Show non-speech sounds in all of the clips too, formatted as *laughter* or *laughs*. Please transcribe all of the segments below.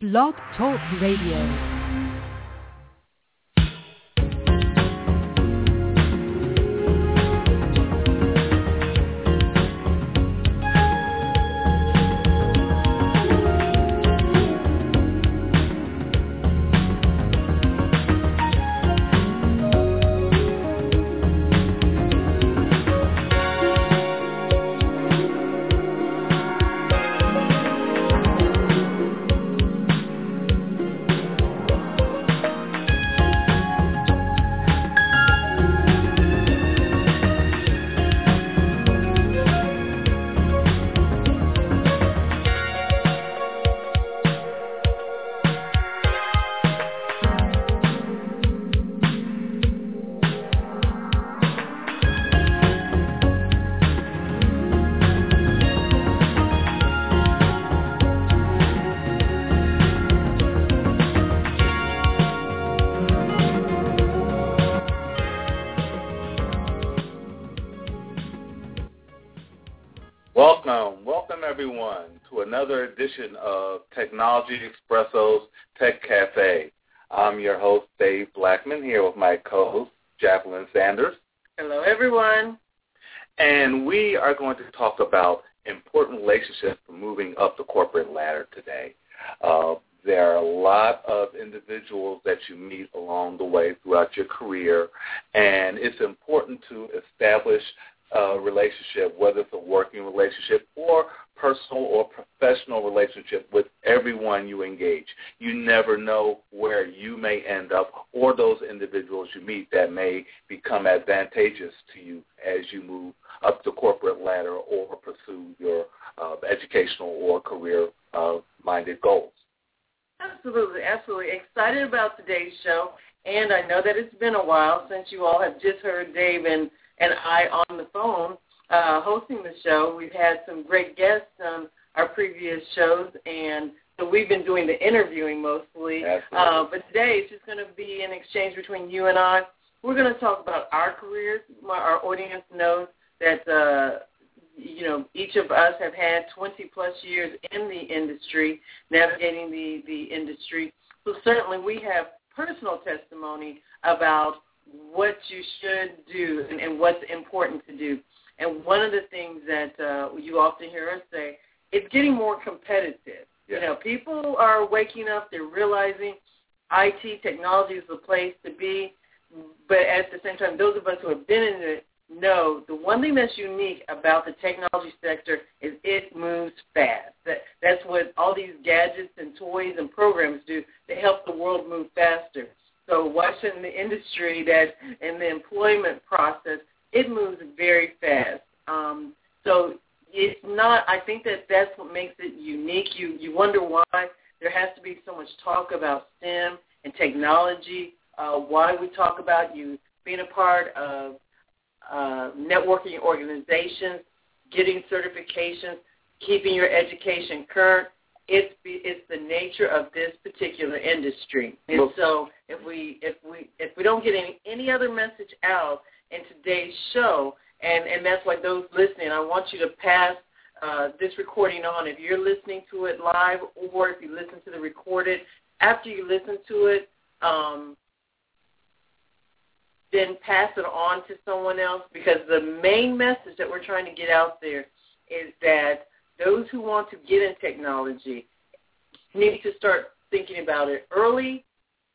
Blog Talk Radio. Edition of Technology Expresso's Tech Cafe. I'm your host, Dave Blackman, here with my co-host, Jacqueline Sanders. Hello, everyone. And we are going to talk about important relationships for moving up the corporate ladder today. Uh, there are a lot of individuals that you meet along the way throughout your career, and it's important to establish a relationship, whether it's a working relationship or personal or professional relationship with everyone you engage. You never know where you may end up or those individuals you meet that may become advantageous to you as you move up the corporate ladder or pursue your uh, educational or career-minded uh, goals. Absolutely, absolutely. Excited about today's show, and I know that it's been a while since you all have just heard Dave and and I on the phone uh, hosting the show. We've had some great guests on our previous shows, and so we've been doing the interviewing mostly. Uh, but today it's just going to be an exchange between you and I. We're going to talk about our careers. Our audience knows that uh, you know each of us have had 20 plus years in the industry, navigating the the industry. So certainly we have personal testimony about what you should do and, and what's important to do. And one of the things that uh, you often hear us say, it's getting more competitive. Yeah. You know, people are waking up, they're realizing IT technology is the place to be, but at the same time, those of us who have been in it know the one thing that's unique about the technology sector is it moves fast. That that's what all these gadgets and toys and programs do to help the world move faster. So watching the industry that in the employment process, it moves very fast. Um, so it's not. I think that that's what makes it unique. You you wonder why there has to be so much talk about STEM and technology. Uh, why we talk about you being a part of uh, networking organizations, getting certifications, keeping your education current it's it's the nature of this particular industry. And so if we if we if we don't get any any other message out in today's show, and and that's why those listening, I want you to pass uh, this recording on. If you're listening to it live, or if you listen to the recorded, after you listen to it, um, then pass it on to someone else because the main message that we're trying to get out there is that those who want to get in technology need to start thinking about it early,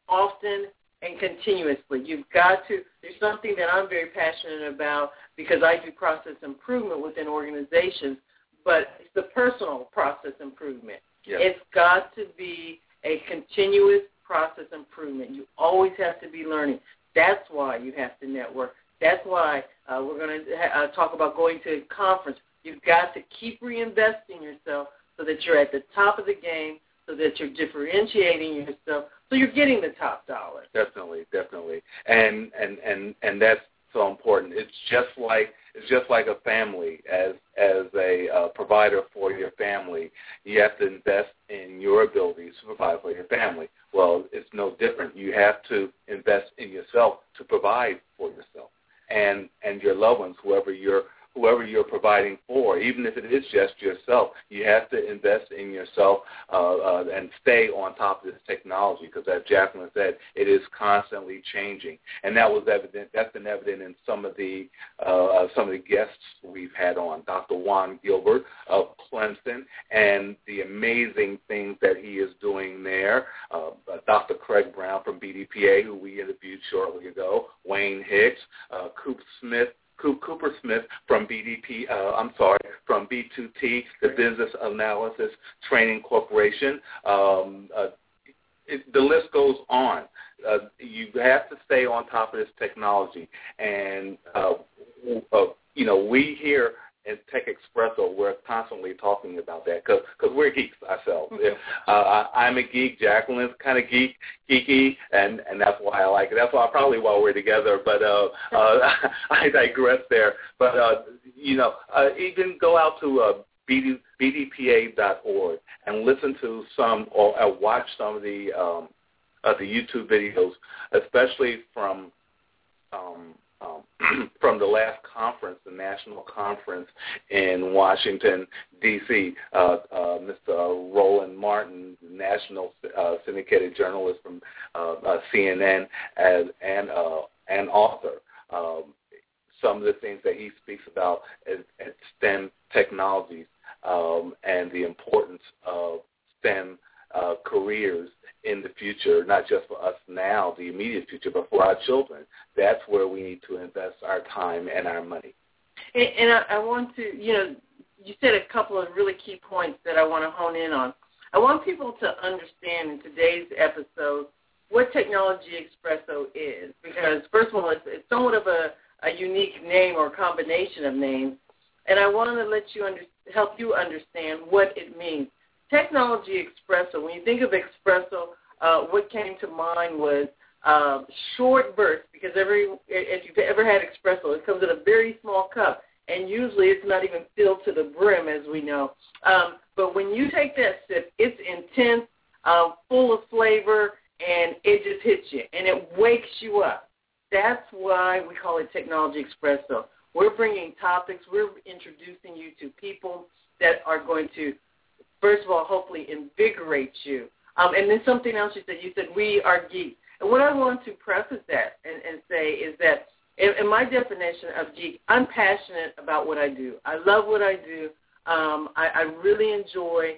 often, and continuously. You've got to, there's something that I'm very passionate about because I do process improvement within organizations, but it's the personal process improvement. Yes. It's got to be a continuous process improvement. You always have to be learning. That's why you have to network. That's why uh, we're going to ha- uh, talk about going to a conference. You've got to keep reinvesting yourself so that you're at the top of the game, so that you're differentiating yourself, so you're getting the top dollar. Definitely, definitely, and and and and that's so important. It's just like it's just like a family. As as a uh, provider for your family, you have to invest in your abilities to provide for your family. Well, it's no different. You have to invest in yourself to provide for yourself and and your loved ones, whoever you're whoever you're providing for, even if it is just yourself. You have to invest in yourself uh, uh, and stay on top of this technology because, as Jacqueline said, it is constantly changing, and that was evident. That's been evident in some of the uh, uh some of the guests we've had on, Dr. Juan Gilbert of Clemson, and the amazing things that he is doing there. Uh, uh Dr. Craig Brown from BDPA, who we interviewed shortly ago, Wayne Hicks, Coop Smith Cooper Smith from BDP, uh, I'm sorry, from B2T, the Business Analysis Training Corporation. Um, uh, it, the list goes on. Uh, you have to stay on top of this technology, and uh, uh, you know we here in Tech Expresso, we're constantly talking about that because cause we're geeks ourselves. Mm-hmm. Uh, I'm a geek. Jacqueline's kind of geek, geeky, and and that's why I like it. That's why probably why we're together. But uh, uh, *laughs* I digress there. But uh, you know, uh, even go out to uh, BD, BDPA.org and listen to some or uh, watch some of the um, of the YouTube videos, especially from um, um, *clears throat* from the last conference, the national conference in Washington, D.C. Uh, uh, Mr. Roland Martin, national uh, syndicated journalist from uh, uh, CNN, as and uh, and author. Um, some of the things that he speaks about is STEM technologies um, and the importance of STEM careers in the future, not just for us now, the immediate future, but for our children. That's where we need to invest our time and our money. And, and I, I want to, you know, you said a couple of really key points that I want to hone in on. I want people to understand in today's episode what Technology Expresso is, because first of all, it's, it's somewhat of a, a unique name or combination of names, and I want to let you under, help you understand what it means. Technology Expresso, when you think of espresso, uh, what came to mind was uh, short bursts because every if you've ever had espresso, it comes in a very small cup, and usually it's not even filled to the brim, as we know. Um, but when you take that sip, it's intense, uh, full of flavor, and it just hits you, and it wakes you up. That's why we call it Technology Expresso. We're bringing topics. We're introducing you to people that are going to first of all, hopefully invigorate you. Um, and then something else you said, you said we are geeks. And what I want to preface that and, and say is that in, in my definition of geek, I'm passionate about what I do. I love what I do. Um, I, I really enjoy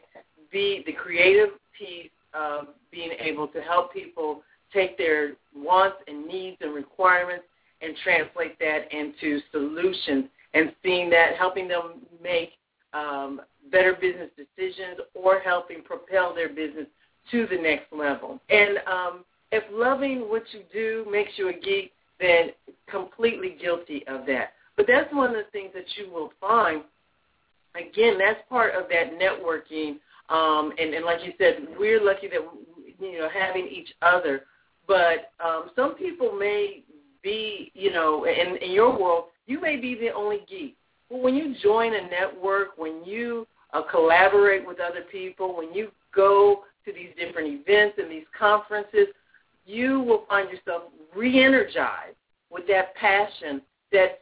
the the creative piece of being able to help people take their wants and needs and requirements and translate that into solutions and seeing that helping them make um, better business decisions or helping propel their business to the next level. And um, if loving what you do makes you a geek, then completely guilty of that. But that's one of the things that you will find. Again, that's part of that networking. Um, and, and like you said, we're lucky that you know having each other. But um, some people may be, you know, in, in your world, you may be the only geek. When you join a network, when you uh, collaborate with other people, when you go to these different events and these conferences, you will find yourself re-energized with that passion that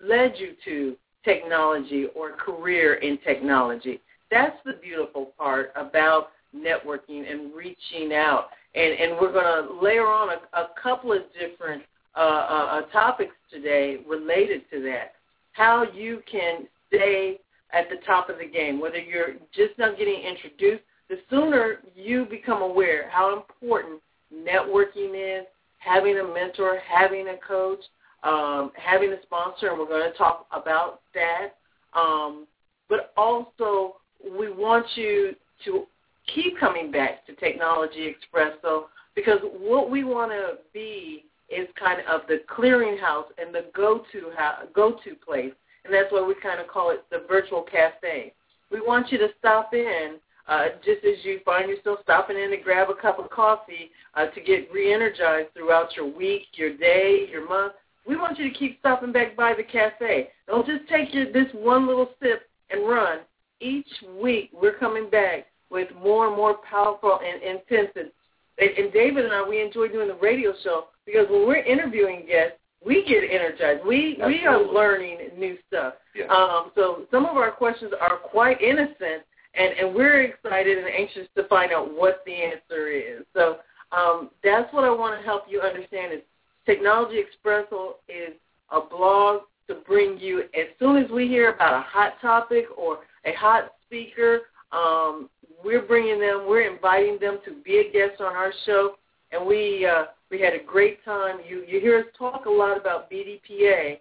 led you to technology or career in technology. That's the beautiful part about networking and reaching out. And, and we're going to layer on a, a couple of different uh, uh, uh, topics today related to that. How you can stay at the top of the game, whether you're just now getting introduced, the sooner you become aware how important networking is, having a mentor, having a coach, um, having a sponsor, and we're going to talk about that. Um, but also, we want you to keep coming back to Technology Expresso because what we want to be is kind of the clearinghouse and the go-to go-to place and that's why we kind of call it the virtual cafe. We want you to stop in uh, just as you find yourself stopping in to grab a cup of coffee uh, to get re-energized throughout your week, your day, your month. We want you to keep stopping back by the cafe. Don't just take your, this one little sip and run. Each week we're coming back with more and more powerful and intense. And, and David and I, we enjoy doing the radio show because when we're interviewing guests, we get energized. We we are learning new stuff. Yeah. Um, so some of our questions are quite innocent, and and we're excited and anxious to find out what the answer is. So um, that's what I want to help you understand is Technology Expresso is a blog to bring you as soon as we hear about a hot topic or a hot speaker. Um, we're bringing them. We're inviting them to be a guest on our show, and we uh, we had a great time. You you hear us talk a lot about BDPA,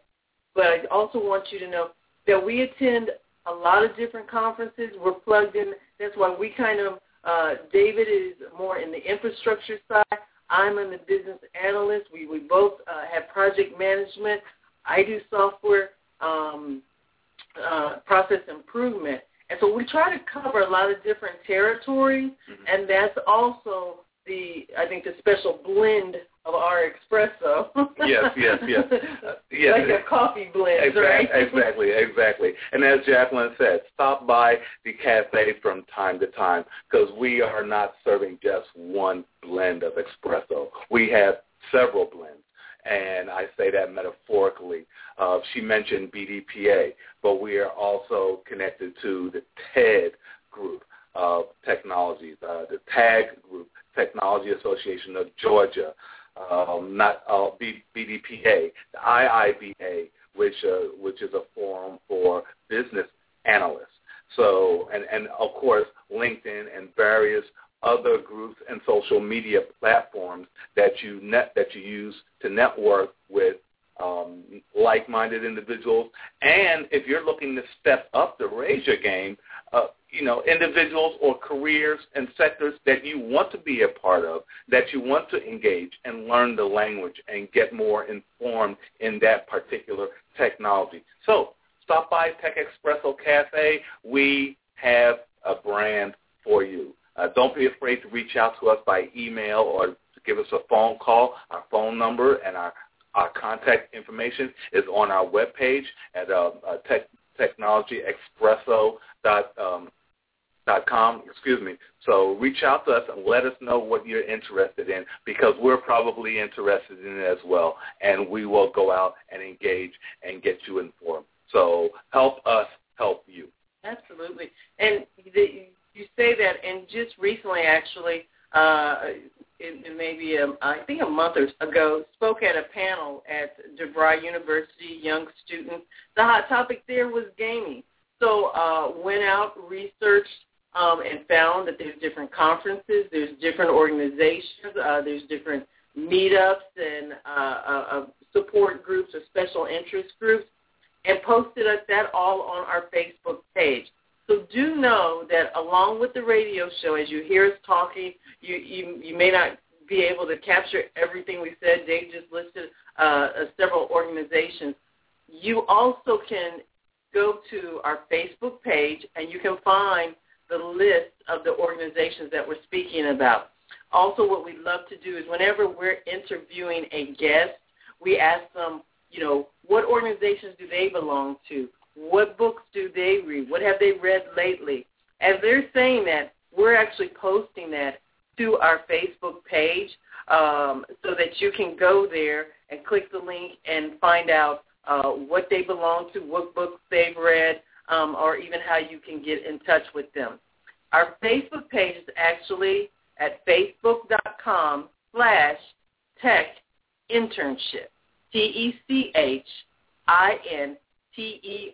but I also want you to know that we attend a lot of different conferences. We're plugged in. That's why we kind of uh, David is more in the infrastructure side. I'm in the business analyst. We we both uh, have project management. I do software um, uh, process improvement. And so we try to cover a lot of different territories, mm-hmm. and that's also the I think the special blend of our espresso. yes, yes, yes. Uh, *laughs* yes. Like a coffee blend, exactly, right? exactly, exactly. And as Jacqueline said, stop by the cafe from time to time because we are not serving just one blend of espresso. We have several blends and I say that metaphorically. Uh, she mentioned BDPA, but we are also connected to the TED group of technologies, uh, the TAG group, Technology Association of Georgia, um, not uh, B- BDPA, the IIBA, which uh, which is a forum for business analysts. So, and, and of course, LinkedIn and various other groups and social media platforms that you net that you use to network with um, like-minded individuals. And if you're looking to step up the raise your game, uh, you know, individuals or careers and sectors that you want to be a part of, that you want to engage and learn the language and get more informed in that particular technology. So stop by Tech Espresso Cafe. We have a brand for you. Uh, don't be afraid to reach out to us by email or give us a phone call. Our phone number and our, our contact information is on our webpage at uh, uh, tech, technologyexpresso.com. Dot com, excuse me. So reach out to us and let us know what you're interested in because we're probably interested in it as well, and we will go out and engage and get you informed. So help us help you. Absolutely. And the, you say that, and just recently, actually, uh, in, maybe a, I think a month or so ago, spoke at a panel at DeVry University, young students. The hot topic there was gaming. So uh, went out, researched, um, and found that there's different conferences, there's different organizations, uh, there's different meetups and uh, uh, support groups or special interest groups, and posted us that all on our Facebook page. So do know that along with the radio show, as you hear us talking, you you, you may not be able to capture everything we said. Dave just listed uh, uh, several organizations. You also can go to our Facebook page and you can find the list of the organizations that we're speaking about. Also, what we love to do is whenever we're interviewing a guest, we ask them, you know, what organizations do they belong to? What books do they read? What have they read lately? As they're saying that, we're actually posting that to our Facebook page um, so that you can go there and click the link and find out uh, what they belong to, what books they've read, um, or even how you can get in touch with them. Our Facebook page is actually at facebook.com slash tech internship, T-E-C-H-I-N T-E-R-N-S-H-I-P.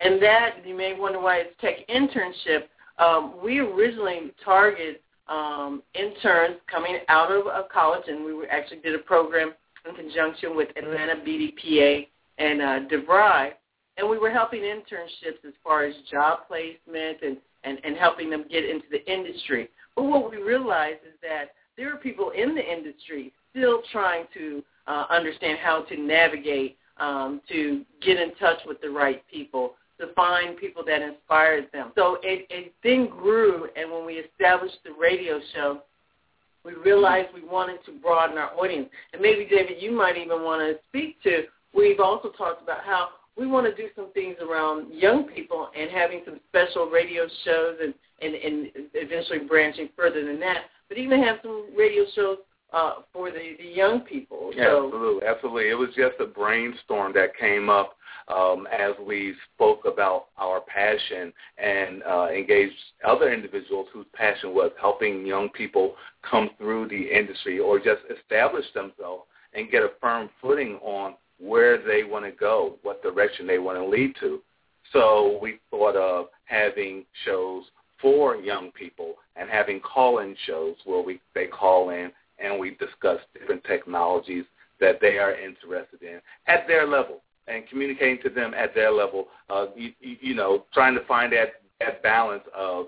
And that, you may wonder why it's tech internship. Um, we originally targeted um, interns coming out of, of college, and we actually did a program in conjunction with Atlanta BDPA and uh, DeVry, and we were helping internships as far as job placement and, and, and helping them get into the industry. But what we realized is that there are people in the industry still trying to uh, understand how to navigate, um, to get in touch with the right people, to find people that inspires them. So it, it then grew, and when we established the radio show, we realized we wanted to broaden our audience. And maybe, David, you might even want to speak to, we've also talked about how we want to do some things around young people and having some special radio shows and, and, and eventually branching further than that, but even have some radio shows uh, for the, the young people. So. Absolutely, absolutely. It was just a brainstorm that came up um, as we spoke about our passion and uh, engaged other individuals whose passion was helping young people come through the industry or just establish themselves and get a firm footing on where they want to go, what direction they want to lead to. So we thought of having shows for young people and having call-in shows where we they call in and we discuss different technologies that they are interested in at their level and communicating to them at their level. Uh, you, you know, trying to find that that balance of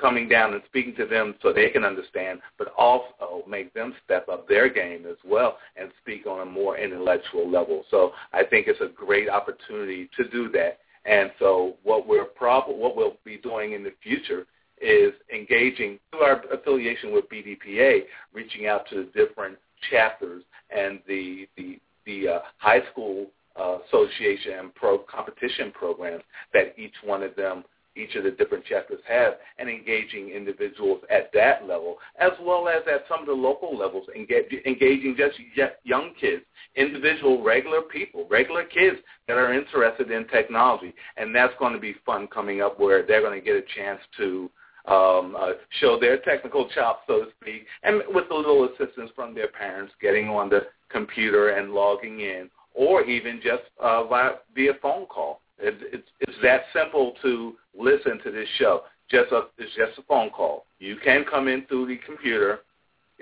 coming down and speaking to them so they can understand, but also make them step up their game as well and speak on a more intellectual level. So I think it's a great opportunity to do that. And so what we're prob- what we'll be doing in the future is engaging through our affiliation with BDPA, reaching out to the different chapters and the the the uh, high school uh, association and pro competition programs that each one of them each of the different chapters have and engaging individuals at that level as well as at some of the local levels engaging just young kids individual regular people regular kids that are interested in technology. And that's going to be fun coming up where they're going to get a chance to um, uh, show their technical chops, so to speak, and with a little assistance from their parents getting on the computer and logging in, or even just uh, via, via phone call. It, it's, it's that simple to listen to this show. Just a, it's just a phone call. You can come in through the computer,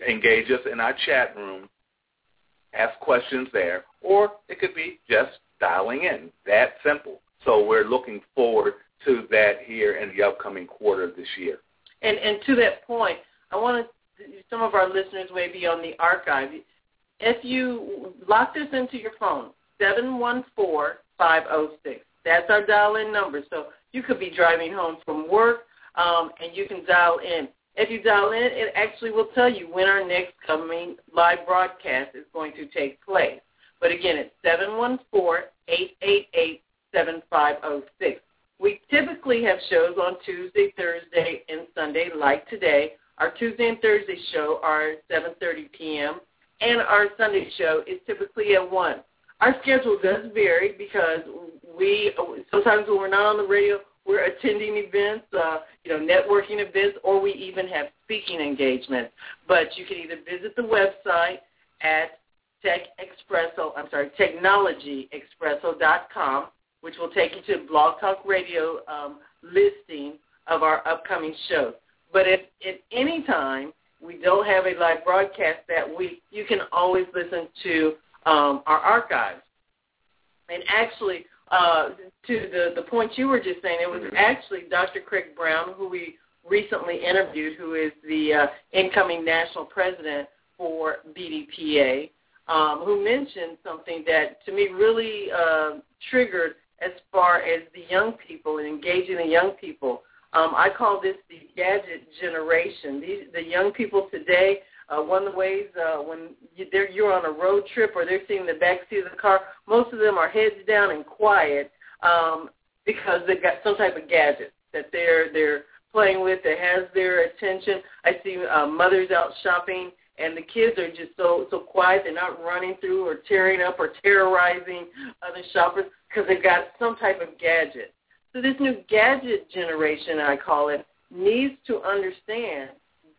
engage us in our chat room, ask questions there, or it could be just dialing in. That simple. So we're looking forward to that here in the upcoming quarter of this year. And, and to that point, I want to, some of our listeners may be on the archive. If you lock this into your phone, 714-506. That's our dial-in number. So you could be driving home from work um, and you can dial in. If you dial in, it actually will tell you when our next coming live broadcast is going to take place. But again, it's 714-888-7506. We typically have shows on Tuesday, Thursday, and Sunday, like today. Our Tuesday and Thursday show are 7.30 p.m., and our Sunday show is typically at 1. Our schedule does vary because we sometimes when we're not on the radio, we're attending events, uh, you know, networking events, or we even have speaking engagements. But you can either visit the website at Tech Expresso, I'm sorry, technologyexpresso.com which will take you to Blog Talk Radio um, listing of our upcoming shows. But if at any time we don't have a live broadcast that week, you can always listen to um, our archives. And actually, uh, to the, the point you were just saying, it was mm-hmm. actually Dr. Craig Brown, who we recently interviewed, who is the uh, incoming national president for BDPA, um, who mentioned something that to me really uh, triggered as far as the young people and engaging the young people. Um, I call this the gadget generation. These, the young people today, uh, one of the ways uh, when you, they're, you're on a road trip or they're sitting in the back seat of the car, most of them are heads down and quiet um, because they've got some type of gadget that they're they're playing with that has their attention. I see uh, mothers out shopping and the kids are just so so quiet. They're not running through or tearing up or terrorizing other shoppers because they've got some type of gadget. So this new gadget generation, I call it, needs to understand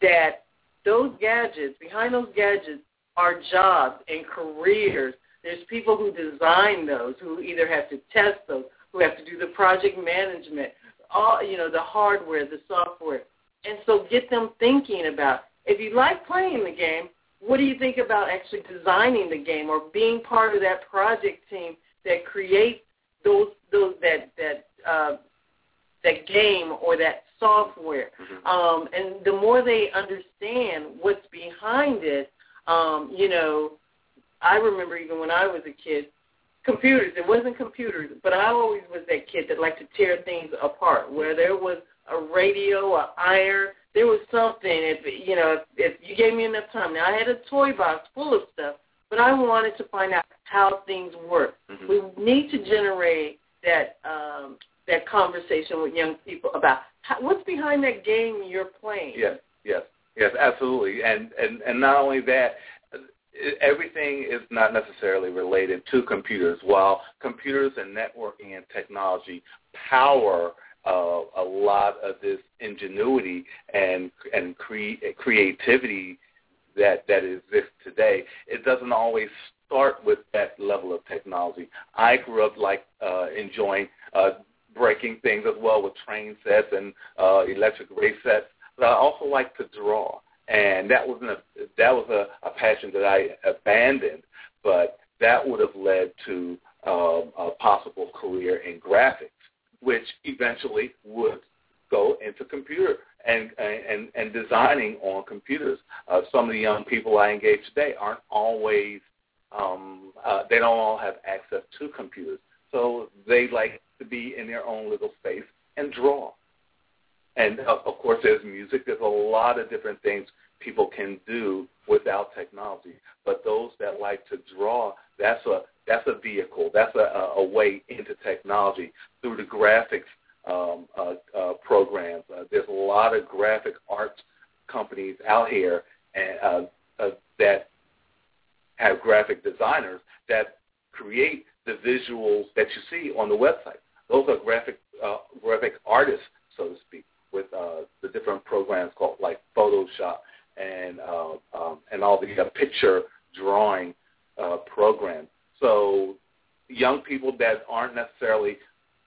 that those gadgets, behind those gadgets, are jobs and careers. There's people who design those, who either have to test those, who have to do the project management, all you know, the hardware, the software. And so get them thinking about if you like playing the game, what do you think about actually designing the game or being part of that project team that creates those those that that uh, that game or that software. Mm-hmm. Um, and the more they understand what's behind it, um, you know, I remember even when I was a kid, computers. It wasn't computers, but I always was that kid that liked to tear things apart. Where there was a radio, a iron, there was something. If you know, if, if you gave me enough time. Now I had a toy box full of stuff, but I wanted to find out how things work. Mm-hmm. We need to generate that um, that conversation with young people about how, what's behind that game you're playing. Yes, yes, yes, absolutely. And and and not only that, everything is not necessarily related to computers. While computers and networking and technology power uh, a lot of this ingenuity and and cre- creativity that that exists today, it doesn't always start with that level of technology. I grew up like uh, enjoying uh, breaking things as well with train sets and uh, electric race sets, but I also like to draw. And that was a that was a, a passion that I abandoned, but that would have led to um, a possible career in graphics, which eventually would go into computer and and and designing on computers. Uh, some of the young people I engage today aren't always um, uh, they don't all have access to computers, so they like to be in their own little space and draw. And uh, of course, there's music. There's a lot of different things people can do without technology. But those that like to draw, that's a that's a vehicle. That's a, a way into technology through the graphics um, uh, uh, programs. Uh, there's a lot of graphic arts companies out here and uh, uh, that have graphic designers that create the visuals that you see on the website. Those are graphic uh, graphic artists, so to speak with uh, the different programs called like Photoshop and uh, um, and all the uh, picture drawing uh, programs. So young people that aren't necessarily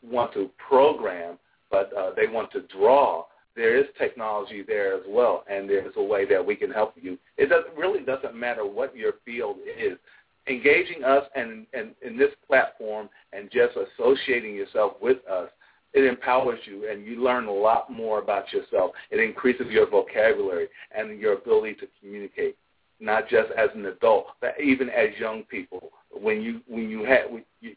want to program, but uh, they want to draw. There is technology there as well, and there's a way that we can help you. It does, really doesn't matter what your field is. Engaging us and, and in this platform and just associating yourself with us it empowers you and you learn a lot more about yourself. It increases your vocabulary and your ability to communicate, not just as an adult, but even as young people. When you when you have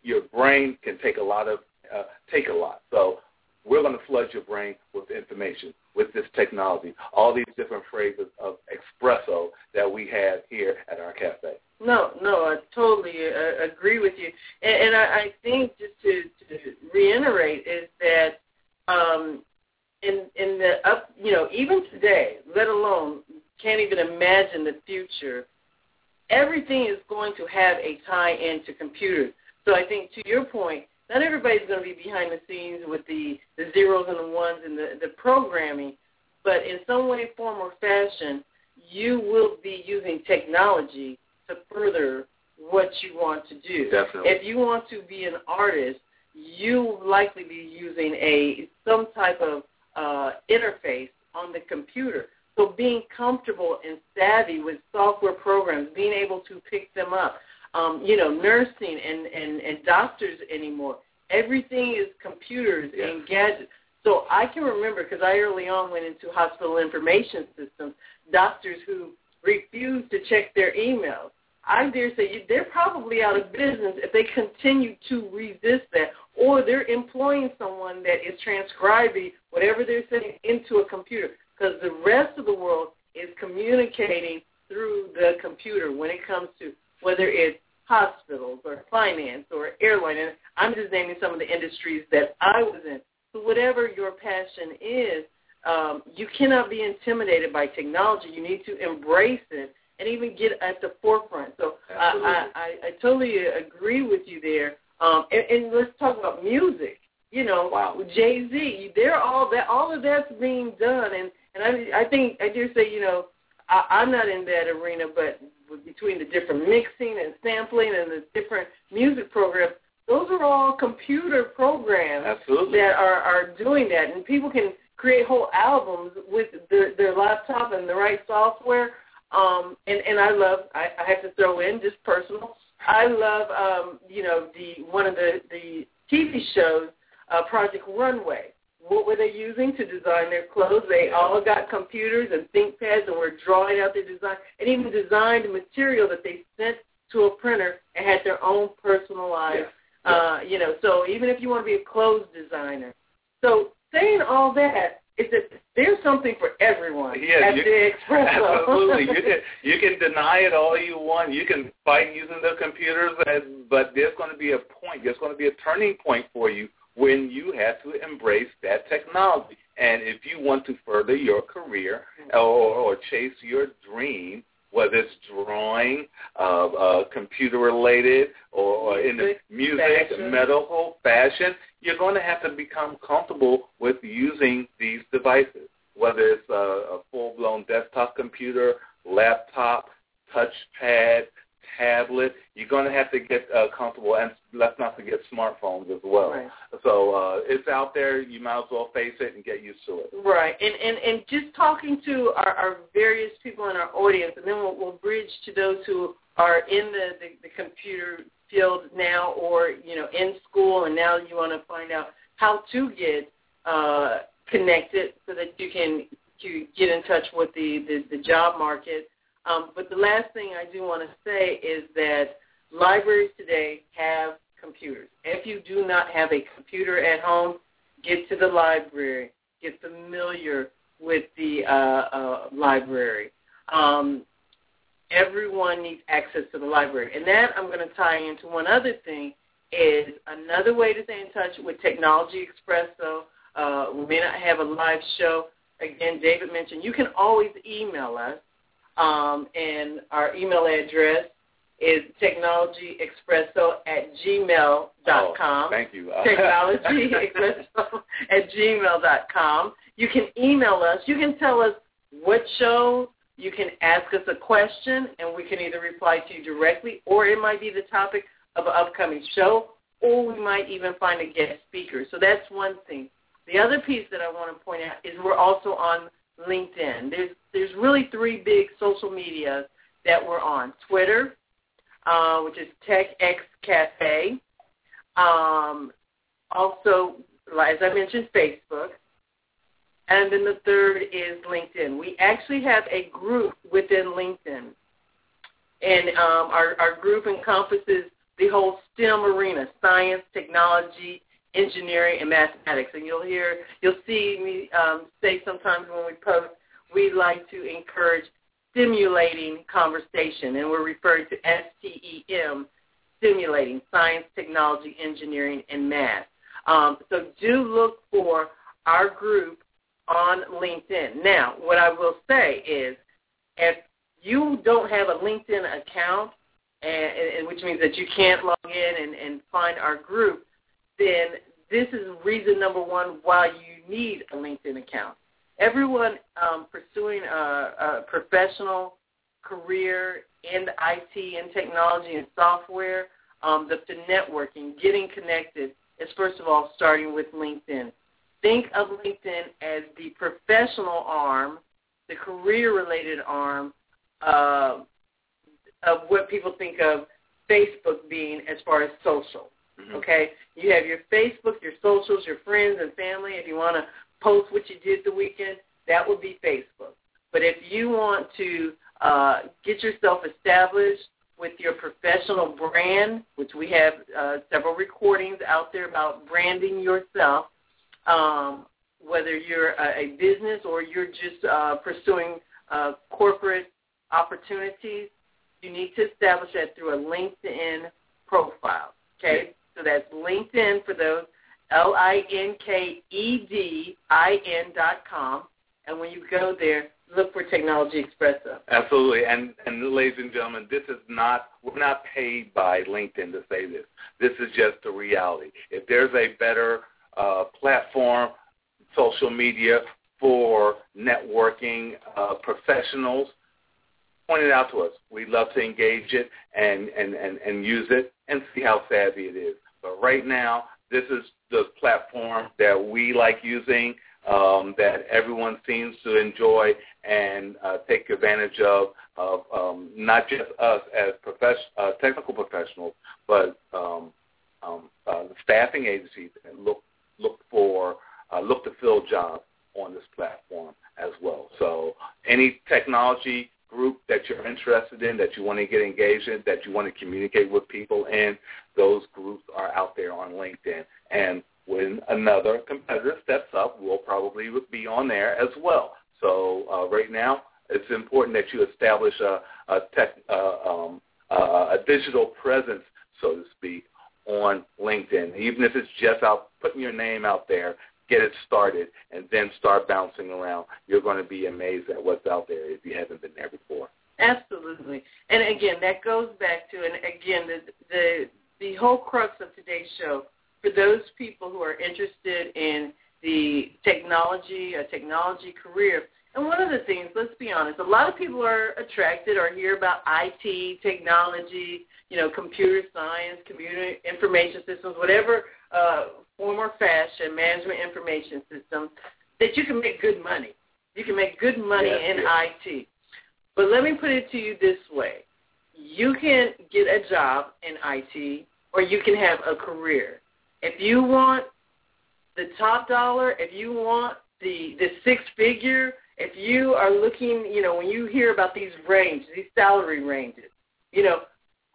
your brain can take a lot of uh, take a lot. So we're going to flood your brain with information with this technology. All these different phrases of espresso that we have here at our cafe. No, no, I totally uh, agree with you, and, and I, I think just to, to reiterate is that um, in in the up, you know, even today, let alone can't even imagine the future. Everything is going to have a tie into computers. So I think to your point, not everybody's going to be behind the scenes with the the zeros and the ones and the the programming, but in some way, form, or fashion, you will be using technology to further what you want to do. Definitely. If you want to be an artist, you will likely be using a some type of uh, interface on the computer. So being comfortable and savvy with software programs, being able to pick them up, um, you know, nursing and, and, and doctors anymore. Everything is computers yes. and gadgets. So I can remember because I early on went into hospital information systems, doctors who refused to check their emails. I dare say they're probably out of business if they continue to resist that, or they're employing someone that is transcribing whatever they're saying into a computer, because the rest of the world is communicating through the computer when it comes to whether it's hospitals or finance or airline. And I'm just naming some of the industries that I was in. So whatever your passion is, um, you cannot be intimidated by technology. You need to embrace it and even get at the forefront. So I, I, I totally agree with you there. Um, and, and let's talk about music. You know, wow. Jay Z, they're all that. All of that's being done, and and I, I think I do say, you know, I, I'm not in that arena, but between the different mixing and sampling and the different music programs, those are all computer programs Absolutely. that are are doing that, and people can create whole albums with their, their laptop and the right software um, and, and I love, I, I have to throw in just personal. I love, um, you know, the one of the, the TV shows, uh, Project Runway. What were they using to design their clothes? They all got computers and think pads and were drawing out their design and even designed material that they sent to a printer and had their own personalized, yeah. uh, you know, so even if you want to be a clothes designer. So saying all that, is that there's something for everyone yeah, at you, the Espresso. Absolutely, you *laughs* can you can deny it all you want. You can fight using the computers, but there's going to be a point. There's going to be a turning point for you when you have to embrace that technology. And if you want to further your career or, or chase your dream, whether it's drawing, uh, uh, computer related, or, or in the music, fashion. medical, fashion, you're going to have to become comfortable with using these devices, whether it's a, a full-blown desktop computer, laptop, touchpad, tablet. You're going to have to get uh, comfortable, and let's not forget smartphones as well. Right. So uh, it's out there. You might as well face it and get used to it. Right, and and and just talking to our, our various people in our audience, and then we'll, we'll bridge to those who are in the, the the computer field now, or you know, in school, and now you want to find out how to get uh, connected so that you can you get in touch with the the, the job market. Um, but the last thing I do want to say is that libraries today have computers. If you do not have a computer at home, get to the library. Get familiar with the uh, uh, library. Um, everyone needs access to the library. And that I'm going to tie into one other thing is another way to stay in touch with Technology Expresso. Uh, we may not have a live show. Again, David mentioned you can always email us um, and our email address is technologyexpresso at gmail.com. Oh, thank you. *laughs* technologyexpresso at gmail.com. You can email us. You can tell us what show. You can ask us a question, and we can either reply to you directly, or it might be the topic of an upcoming show, or we might even find a guest speaker. So that's one thing. The other piece that I want to point out is we're also on LinkedIn. There's there's really three big social media that we're on. Twitter, uh, which is TechEx Cafe. Um, also, as I mentioned, Facebook. And then the third is LinkedIn. We actually have a group within LinkedIn. And um, our, our group encompasses the whole STEM arena, science, technology, engineering, and mathematics. And you'll hear, you'll see me um, say sometimes when we post, we like to encourage stimulating conversation, and we're referring to STEM, stimulating science, technology, engineering, and math. Um, so do look for our group on LinkedIn. Now, what I will say is if you don't have a LinkedIn account, and, and which means that you can't log in and, and find our group, then this is reason number one why you need a LinkedIn account. Everyone um, pursuing a, a professional career in IT and technology and software, um, the, the networking, getting connected is first of all starting with LinkedIn. Think of LinkedIn as the professional arm, the career-related arm uh, of what people think of Facebook being as far as social. Mhm. Okay, you have your Facebook, your socials, your friends and family. If you want to post what you did the weekend, that would be Facebook. But if you want to uh, get yourself established with your professional brand, which we have uh, several recordings out there about branding yourself, um, whether you're a, a business or you're just uh, pursuing uh, corporate opportunities, you need to establish that through a LinkedIn profile. Okay, so that's LinkedIn for those L I N K E D I N dot com, and when you go there, look for Technology Expresso. Absolutely, and and ladies and gentlemen, this is not we're not paid by LinkedIn to say this. This is just the reality. If there's a better uh, platform, social media for networking uh, professionals, point it out to us. We'd love to engage it and, and, and, and use it and see how savvy it is. Right now, this is the platform that we like using, um, that everyone seems to enjoy and uh, take advantage of, of um, not just us as profess- uh, technical professionals, but um, um, uh, staffing agencies that look look for uh, look to fill jobs on this platform as well. So any technology group that you're interested in, that you want to get engaged in, that you want to communicate with people in, those groups are out there on LinkedIn. And when another competitor steps up, we'll probably be on there as well. So uh, right now, it's important that you establish a, a, tech, uh, um, uh, a digital presence, so to speak, on LinkedIn. Even if it's just out putting your name out there, get it started, and then start bouncing around. You're going to be amazed at what's out there if you haven't been there before. Absolutely. And again, that goes back to, and again, the the the whole crux of today's show for those people who are interested in the technology, a technology career. And one of the things, let's be honest, a lot of people are attracted or hear about IT, technology, you know, computer science, computer information systems, whatever uh, form or fashion, management information system that you can make good money. You can make good money yes, in yes. IT. But let me put it to you this way. You can get a job in IT or you can have a career. If you want the top dollar, if you want the the six figure, if you are looking, you know, when you hear about these ranges, these salary ranges, you know,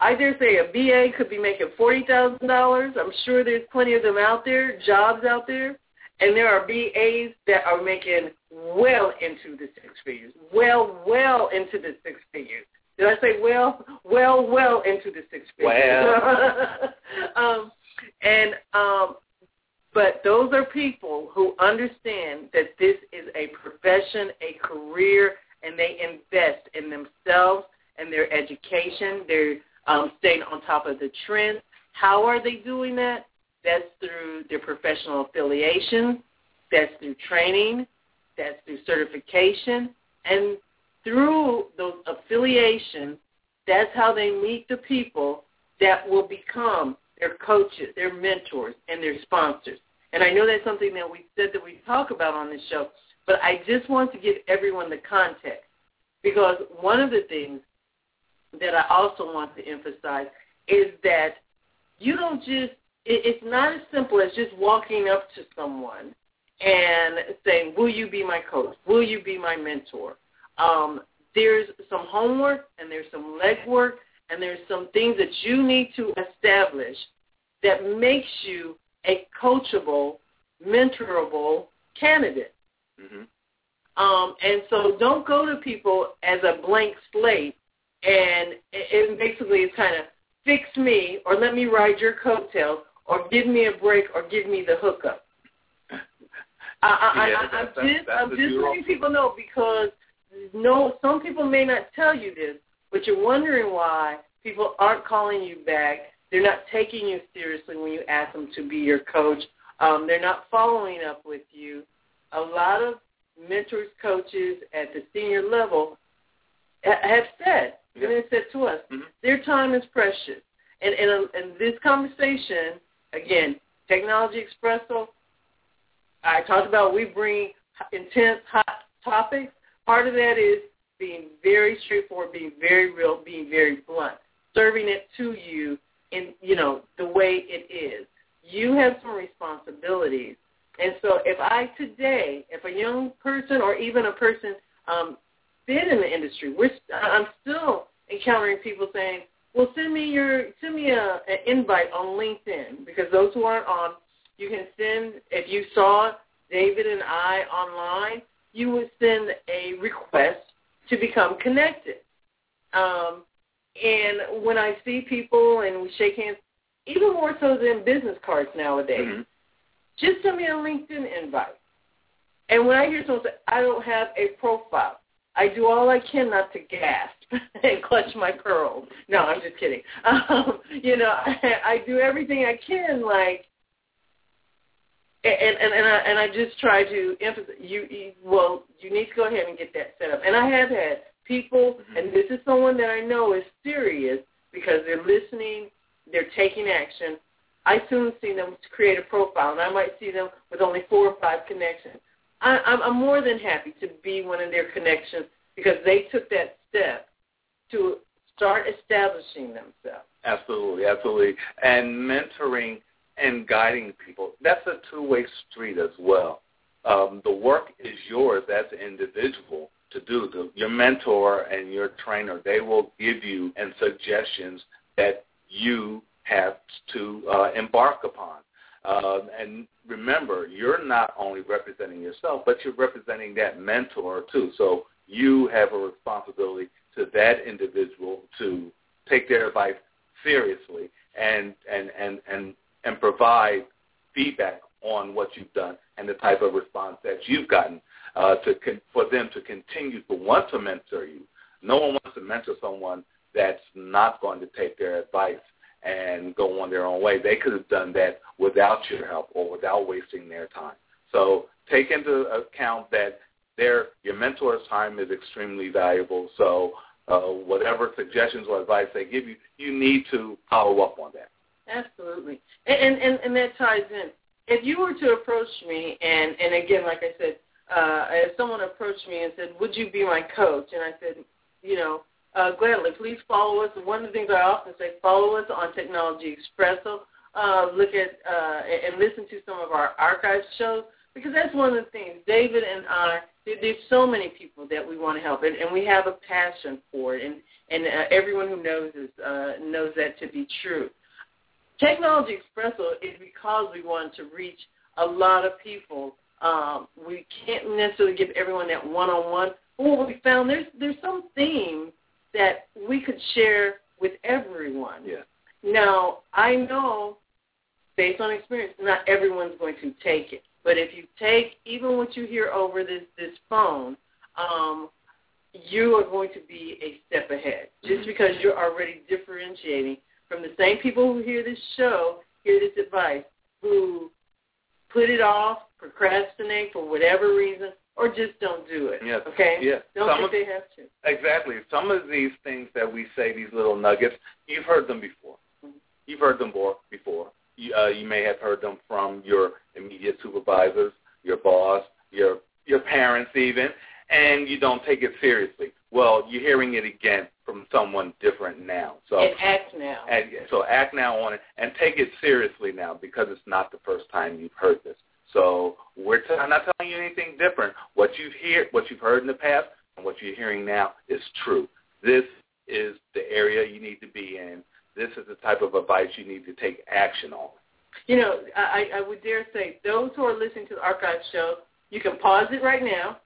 I dare say a BA could be making forty thousand dollars. I'm sure there's plenty of them out there, jobs out there, and there are BAs that are making well into the six figures, well, well into the six figures. Did I say well, well, well into the six figures? Well. *laughs* um, and um, but those are people who understand that this is a profession, a career, and they invest in themselves and their education. They're um, staying on top of the trends. How are they doing that? That's through their professional affiliation. That's through training. That's through certification. And through those affiliations, that's how they meet the people that will become their coaches, their mentors, and their sponsors. And I know that's something that we said that we talk about on this show, but I just want to give everyone the context because one of the things that I also want to emphasize is that you don't just, it's not as simple as just walking up to someone and saying, will you be my coach? Will you be my mentor? Um, there's some homework and there's some legwork and there's some things that you need to establish that makes you a coachable, mentorable candidate. Mm-hmm. Um, and so don't go to people as a blank slate and it, basically is kind of fix me or let me ride your coattails or give me a break or give me the hookup. I, Yeah, I, I, I'm that's- just, that's I'm just letting people know because no, some people may not tell you this, but you're wondering why people aren't calling you back. They're not taking you seriously when you ask them to be your coach. Um, they're not following up with you. A lot of mentors, coaches at the senior level have said. And they said to us, Mhm. their time is precious. And in, a, in this conversation, again, Technology Expresso, I talked about we bring intense, hot topics. Part of that is being very straightforward, being very real, being very blunt, serving it to you in, you know, the way it is. You have some responsibilities. And so if I today, if a young person or even a person um, in the industry, we're, I'm still encountering people saying, well, send me your send me a, an invite on LinkedIn because those who aren't on, you can send if you saw David and I online, you would send a request to become connected. Um, and when I see people and we shake hands, even more so than business cards nowadays, Mhm. just send me a LinkedIn invite. And when I hear someone say, I don't have a profile, I do all I can not to gasp *laughs* and clutch my pearls. No, I'm just kidding. *laughs* Um, you know, I, *laughs* I do everything I can, like, and and and I, and I just try to emphasize. You, you well, you need to go ahead and get that set up. And I have had people, and this is someone that I know is serious because they're listening, they're taking action. I soon see them create a profile, and I might see them with only four or five connections. I, I'm, I'm more than happy to be one of their connections because they took that step to start establishing themselves. Absolutely, absolutely. And mentoring and guiding people, that's a two-way street as well. Um, the work is yours as an individual to do. The, your mentor and your trainer, they will give you and suggestions that you have to uh, embark upon. Um, and remember, you're not only representing yourself, but you're representing that mentor too. So you have a responsibility to that individual to take their advice seriously and and and and and provide feedback on what you've done and the type of response that you've gotten uh, to con- for them to continue to want to mentor you. No one wants to mentor someone that's not going to take their advice and go on their own way. They could have done that without your help or without wasting their time. So take into account that their your mentor's time is extremely valuable. So uh, whatever suggestions or advice they give you, you need to follow up on that. Absolutely, and and and that ties in. If you were to approach me, and and again, like I said, uh, if someone approached me and said, "Would you be my coach?" and I said, you know, uh, gladly, please follow us. One of the things I often say, follow us on Technology Expresso. Uh, look at uh, and listen to some of our archive shows because that's one of the things. David and I, there's so many people that we want to help, and, and we have a passion for it, and and uh, everyone who knows us uh, knows that to be true. Technology Expresso is because we want to reach a lot of people. Um, we can't necessarily give everyone that one-on-one. But what we found there's there's some themes that we could share with everyone. Yeah. Now I know, based on experience, not everyone's going to take it. But if you take even what you hear over this this phone, um, you are going to be a step ahead. Just mm-hmm. because you're already differentiating from the same people who hear this show, hear this advice, who put it off, procrastinate for whatever reason, or just don't do it. Yes. Okay. Yes. Don't Some think of, they have to. Exactly. Some of these things that we say, these little nuggets, you've heard them before. Mm-hmm. You've heard them before. You, uh, you may have heard them from your immediate supervisors, your boss, your your parents even, and you don't take it seriously. Well, you're hearing it again from someone different now. So and act now. And, so act now on it and take it seriously now because it's not the first time you've heard this. So we're t- I'm not telling you anything different. What you've hear, what you've heard in the past, and what you're hearing now is true. This is the area you need to be in. This is the type of advice you need to take action on. You know, I, I would dare say those who are listening to the archive show, you can pause it right now,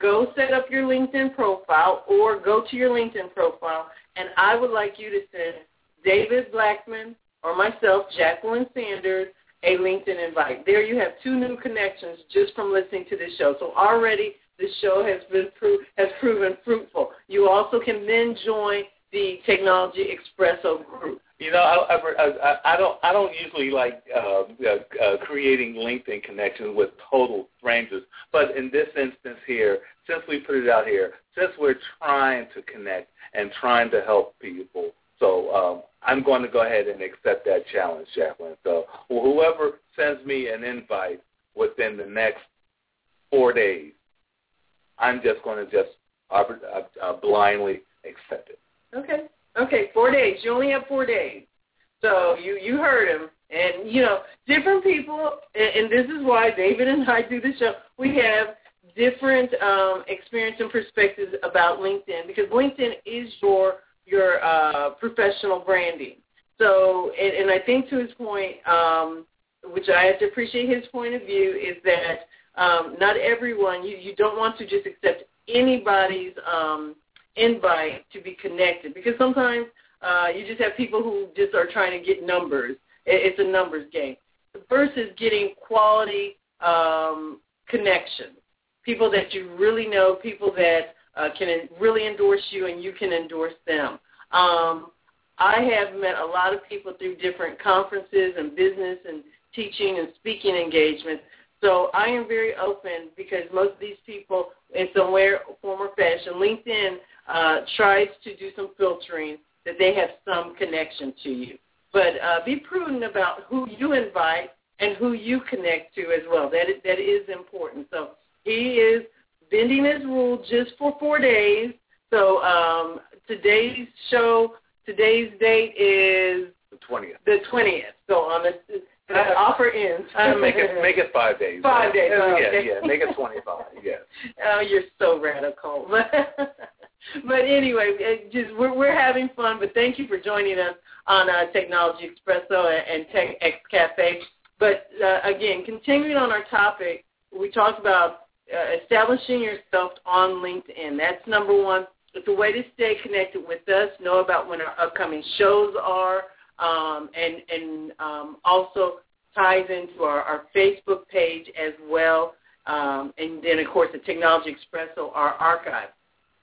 go set up your LinkedIn profile, or go to your LinkedIn profile, and I would like you to send David Blackman or myself, Jacqueline Sanders, a LinkedIn invite. There you have two new connections just from listening to this show. So already the show has been pro- has proven fruitful. You also can then join the Technology Expresso group. You know, I, I, I don't I don't usually like uh, uh, uh, creating LinkedIn connections with total strangers, but in this instance here, since we put it out here, since we're trying to connect and trying to help people, so um, I'm going to go ahead and accept that challenge, Jacqueline. So whoever sends me an invite within the next four days, I'm just going to just uh, uh, blindly accept it. Okay. Okay, four days. You only have four days. So you you heard him, and you know different people, and, and this is why David and I do the show. We have different um, experience and perspectives about LinkedIn because LinkedIn is your your uh, professional branding. So, and, and I think to his point, um, which I have to appreciate his point of view, is that um, not everyone you you don't want to just accept anybody's um, invite to be connected because sometimes uh, you just have people who just are trying to get numbers. It's a numbers game versus getting quality um, connections, people that you really know, people that uh, can really endorse you and you can endorse them. Um, I have met a lot of people through different conferences and business and teaching and speaking engagements. So I am very open because most of these people, in some way, form, or fashion, LinkedIn uh, tries to do some filtering that they have some connection to you. But uh, be prudent about who you invite and who you connect to as well. That is, that is important. So he is bending his rule just for four days. So um, today's show, today's date is the twentieth. The twentieth. So on the the uh, offer ends. *laughs* Uh, make it *laughs* make it five days. Five days. Yeah, okay. yeah. Make it twenty five. Yeah. *laughs* oh, you're so radical. but anyway, just we're we're having fun. But thank you for joining us on uh, Technology Expresso and, and TechEx Cafe. But uh, again, continuing on our topic, we talked about uh, establishing yourself on LinkedIn. That's number one. It's a way to stay connected with us, know about when our upcoming shows are, um, and and um, also ties into our, our Facebook page as well. Um, and then, of course, the Technology Expresso, our archive.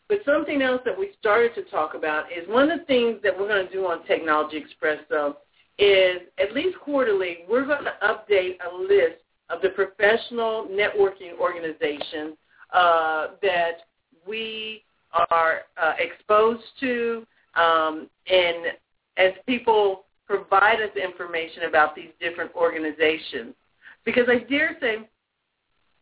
But something else that we started to talk about is one of the things that we're going to do on Technology Express, though, is at least quarterly, we're going to update a list of the professional networking organizations uh, that we are uh, exposed to, um, and as people provide us information about these different organizations. Because I dare say,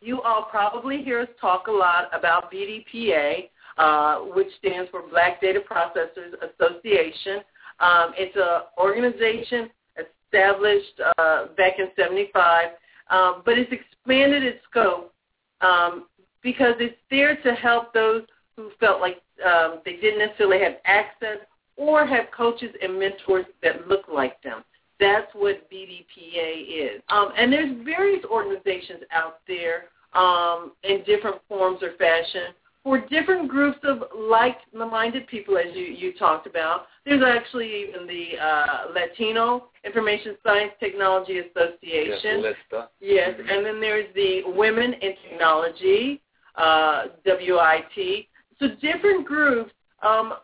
you all probably hear us talk a lot about BDPA, uh, which stands for Black Data Processors Association. Um, it's an organization established uh, back in 75, um, but it's expanded its scope um, because it's there to help those who felt like um, they didn't necessarily have access or have coaches and mentors that look like them. That's what BDPA is. Um, and there's various organizations out there um, in different forms or fashion for different groups of like-minded people, as you, you talked about. There's actually even the uh, Latino Information Science Technology Association. Yes, yes. and then there's the Women in Technology, uh, WIT. So different groups um,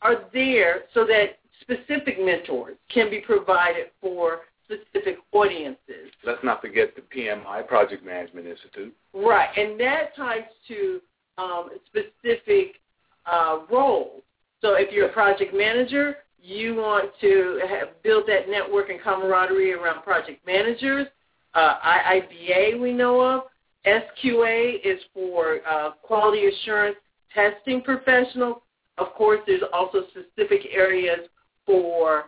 are there so that specific mentors can be provided for specific audiences. Let's not forget the PMI, Project Management Institute. Right, and that ties to um, specific uh, roles. So if you're a project manager, you want to have, build that network and camaraderie around project managers. Uh, IIBA we know of. SQA is for uh, quality assurance testing professionals. Of course, there's also specific areas for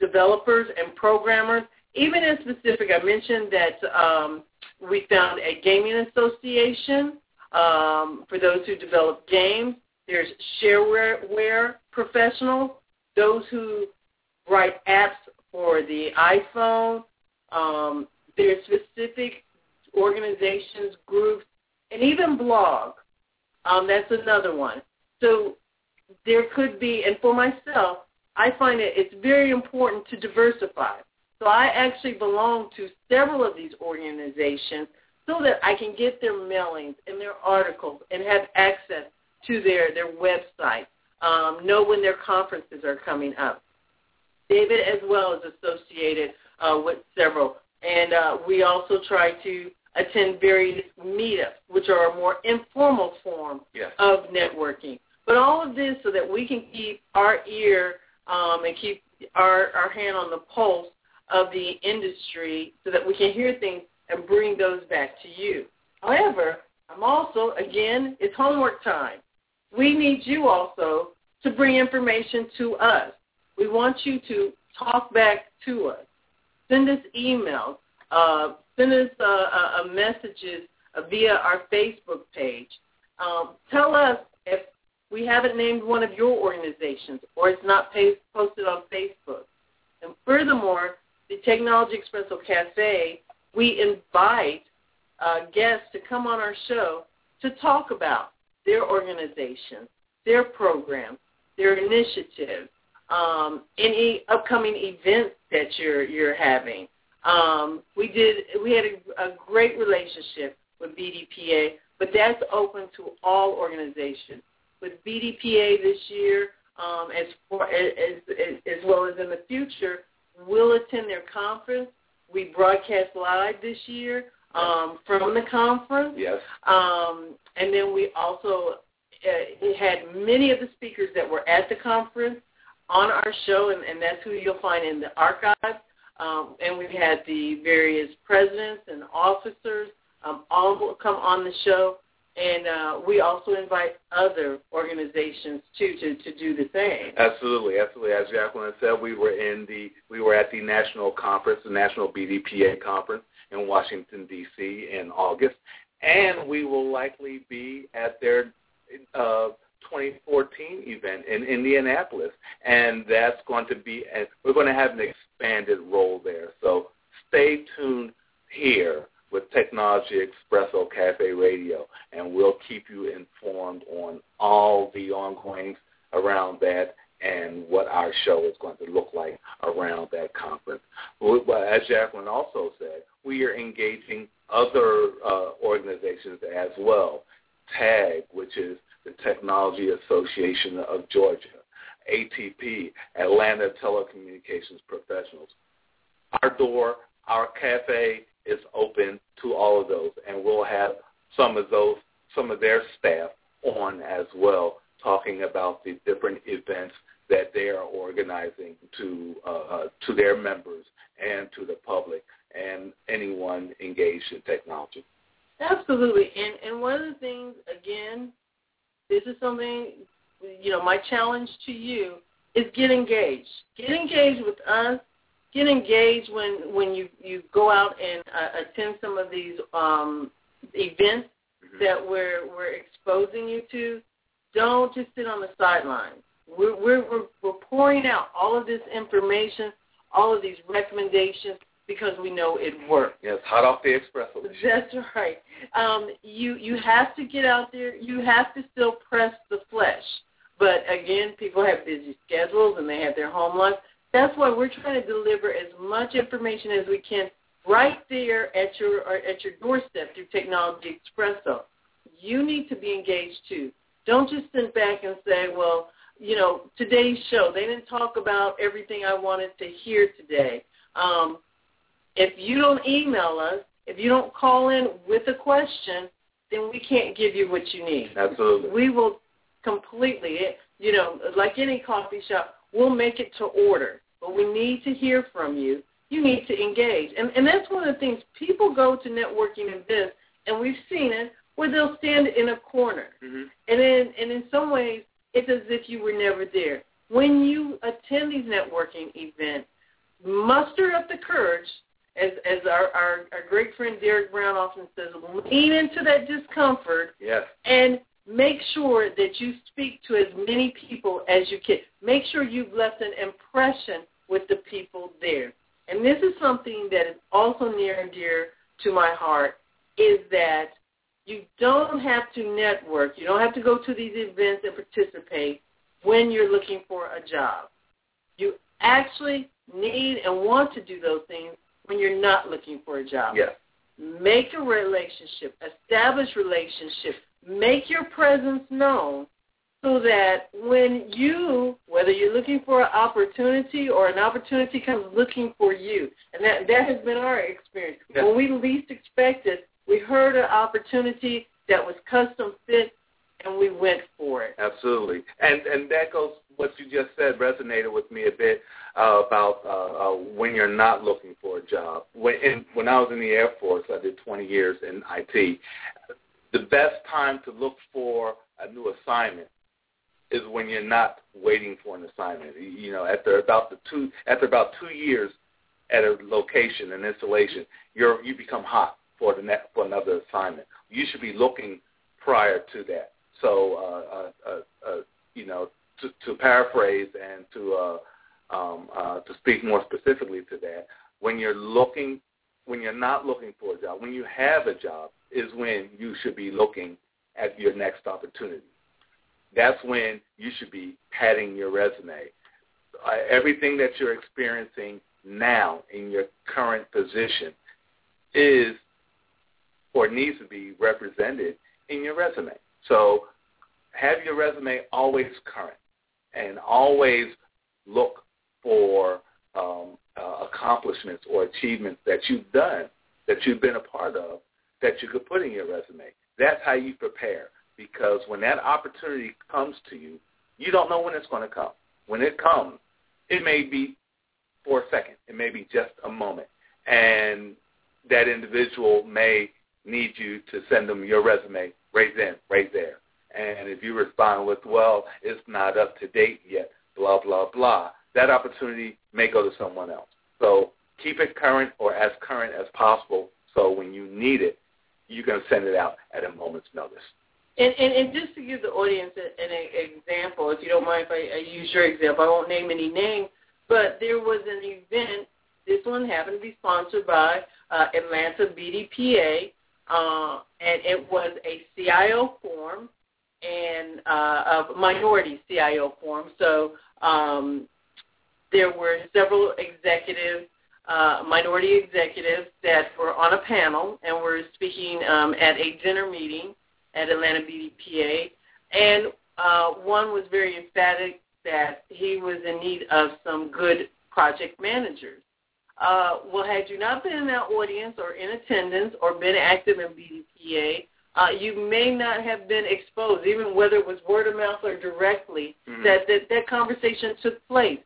developers and programmers. Even in specific, I mentioned that um, we found a gaming association um, for those who develop games. There's shareware professionals, those who write apps for the iPhone. Um, there's specific organizations, groups, and even blogs. Um, that's another one. So there could be, and for myself, I find it it's very important to diversify. So I actually belong to several of these organizations so that I can get their mailings and their articles and have access to their, their website, um, know when their conferences are coming up. David as well is associated uh, with several. And uh, we also try to attend various meetups, which are a more informal form yes. of networking. But all of this so that we can keep our ear um, and keep our, our hand on the pulse of the industry so that we can hear things and bring those back to you. However, I'm also, again, it's homework time. We need you also to bring information to us. We want you to talk back to us. Send us emails. Uh, send us uh, uh, messages via our Facebook page. Um, tell us if we haven't named one of your organizations or it's not posted on Facebook. And furthermore, the Technology Expresso Cafe we invite uh, guests to come on our show to talk about their organization, their program, their initiative, um, any upcoming events that you're you're having. Um, we did we had a, a great relationship with BDPA, but that's open to all organizations. With BDPA this year, um, as, for, as, as as well as in the future, we'll attend their conference we broadcast live this year um, from the conference. Yes. Um, and then we also uh, had many of the speakers that were at the conference on our show, and, and that's who you'll find in the archive. Um, and we had the various presidents and officers um, all come on the show. And uh, we also invite other organizations too to, to do the same. Absolutely, absolutely. As Jacqueline said, we were in the we were at the national conference, the National BDPA conference in Washington D.C. in August, and we will likely be at their uh, 2014 event in Indianapolis, and that's going to be we're going to have an expanded role there. So stay tuned here with Technology Expresso Cafe Radio, and we'll keep you informed on all the ongoings around that and what our show is going to look like around that conference. As Jacqueline also said, we are engaging other uh, organizations as well. TAG, which is the Technology Association of Georgia, ATP, Atlanta Telecommunications Professionals. Our door, our cafe is open to all of those, and we'll have some of those, some of their staff on as well, talking about the different events that they are organizing to uh, uh, to their members and to the public and anyone engaged in technology. Absolutely, and and one of the things again, this is something you know my challenge to you is get engaged. Get engaged with us. Get engaged when when you you go out and uh, attend some of these um, events mm-hmm. that we're we're exposing you to. Don't just sit on the sidelines. We're, we're, we're, we're pouring out all of this information, all of these recommendations because we know it works. Yes, hot off the espresso. That's right. Um, you you have to get out there. You have to still press the flesh. But again, people have busy schedules and they have their home life. That's why we're trying to deliver as much information as we can right there at your at your doorstep through Technology Expresso. You need to be engaged too. Don't just sit back and say, well, you know, today's show, they didn't talk about everything I wanted to hear today. Um, if you don't email us, if you don't call in with a question, then we can't give you what you need. Absolutely. We will completely, you know, like any coffee shop, we'll make it to order. But we need to hear from you. You need to engage. And, and that's one of the things. People go to networking events, and we've seen it, where they'll stand in a corner. Mm-hmm. And, in, and in some ways, it's as if you were never there. When you attend these networking events, muster up the courage, as as our, our, our great friend Derek Brown often says, lean into that discomfort yes. and make sure that you speak to as many people as you can. Make sure you've left an impression with the people there. And this is something that is also near and dear to my heart, is that you don't have to network. You don't have to go to these events and participate when you're looking for a job. You actually need and want to do those things when you're not looking for a job. Yes. Make a relationship, establish relationship, make your presence known so that when you, whether you're looking for an opportunity or an opportunity comes looking for you, and that, that has been our experience. When we least expected, we heard an opportunity that was custom fit, and we went for it. Absolutely, and and that goes what you just said resonated with me a bit uh, about uh, uh, when you're not looking for a job. When in, when I was in the Air Force, I did 20 years in IT. The best time to look for a new assignment is when you're not waiting for an assignment. You know, after about the two after about two years at a location, an installation, you're you become hot for the next for another assignment. You should be looking prior to that. So, uh, uh, uh, uh, you know, to, to paraphrase and to uh, um, uh, to speak more specifically to that, when you're looking, when you're not looking for a job, when you have a job, is when you should be looking at your next opportunity. That's when you should be padding your resume. Uh, everything that you're experiencing now in your current position is or needs to be represented in your resume. So have your resume always current and always look for um, uh, accomplishments or achievements that you've done, that you've been a part of, that you could put in your resume. That's how you prepare because when that opportunity comes to you, you don't know when it's going to come. When it comes, it may be for a second. It may be just a moment. And that individual may need you to send them your resume right then, right there. And if you respond with, well, it's not up to date yet, blah, blah, blah, that opportunity may go to someone else. So keep it current or as current as possible so when you need it, you can send it out at a moment's notice. And, and, and just to give the audience an, an example, if you don't mind if I, I use your example, I won't name any names, but there was an event. This one happened to be sponsored by uh, Atlanta BDPA, uh, and it was a CIO forum and uh, a minority CIO forum. So um, there were several executives, uh, minority executives that were on a panel and were speaking um, at a dinner meeting at Atlanta BDPA. And uh, one was very emphatic that he was in need of some good project managers. Uh, well, had you not been in that audience or in attendance or been active in BDPA, uh, you may not have been exposed, even whether it was word of mouth or directly, mm-hmm. that, that that conversation took place.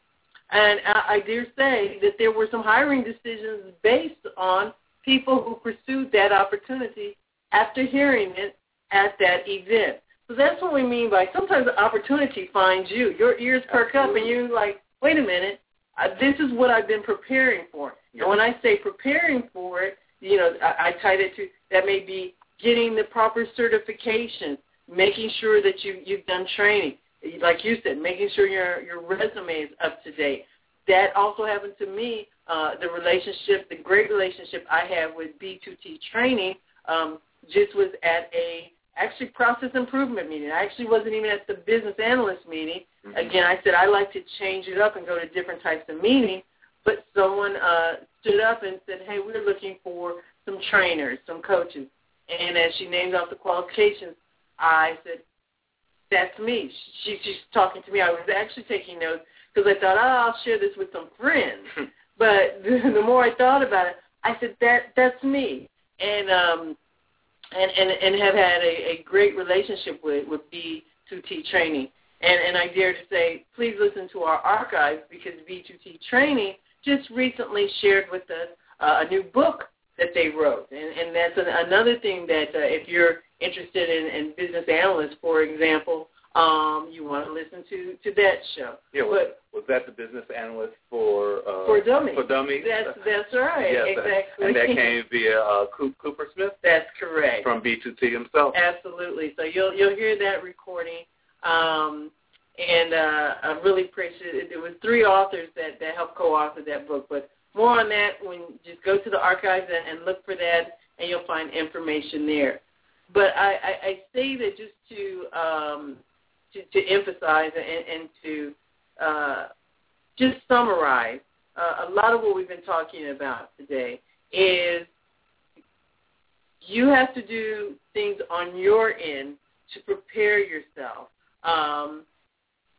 And I, I dare say that there were some hiring decisions based on people who pursued that opportunity after hearing it at that event. So that's what we mean by sometimes the opportunity finds you. Your ears perk up and you're like, wait a minute, uh, this is what I've been preparing for. And when I say preparing for it, you know, I, I tied it to that may be getting the proper certification, making sure that you you've done training, like you said, making sure your your resume is up to date. That also happened to me. Uh, the relationship, the great relationship I have with B2T training, um, just was at a actually process improvement meeting. I actually wasn't even at the business analyst meeting. Mm-hmm. Again, I said I like to change it up and go to different types of meetings. But someone uh, stood up and said, "Hey, we're looking for some trainers, some coaches." And as she named off the qualifications, I said, "That's me." She, she's talking to me. I was actually taking notes because I thought, "Oh, I'll share this with some friends." *laughs* but the, *laughs* the more I thought about it, I said, "That that's me." And um, and, and, and have had a, a great relationship with, with B2T training. And, and I dare to say, please listen to our archives because B2T training just recently shared with us uh, a new book that they wrote. And, and that's an, another thing that uh, if you're interested in, in business analysts, for example, um, you want to listen to to that show. Yeah, but, was that the business analyst for uh, for dummies? For dummies. That's that's right. Yes, exactly. And that *laughs* came via uh, Kupersmith. That's correct. From B2T himself. Absolutely. So you'll you'll hear that recording. Um, and uh, I really appreciate it. There was three authors that that helped co-author that book, but more on that when just go to the archives and, and look for that, and you'll find information there. But I, I, I say that just to um, to, to emphasize and, and to uh, just summarize uh, a lot of what we've been talking about today is you have to do things on your end to prepare yourself. Um,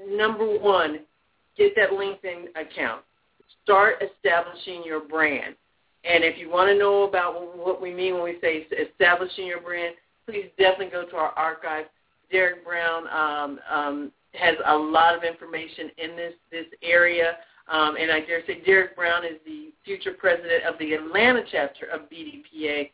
number one, get that LinkedIn account. Start establishing your brand. And if you want to know about what we mean when we say establishing your brand, please definitely go to our archive Derek Brown um, um, has a lot of information in this this area. Um, and I dare say Derek Brown is the future president of the Atlanta chapter of BDPA.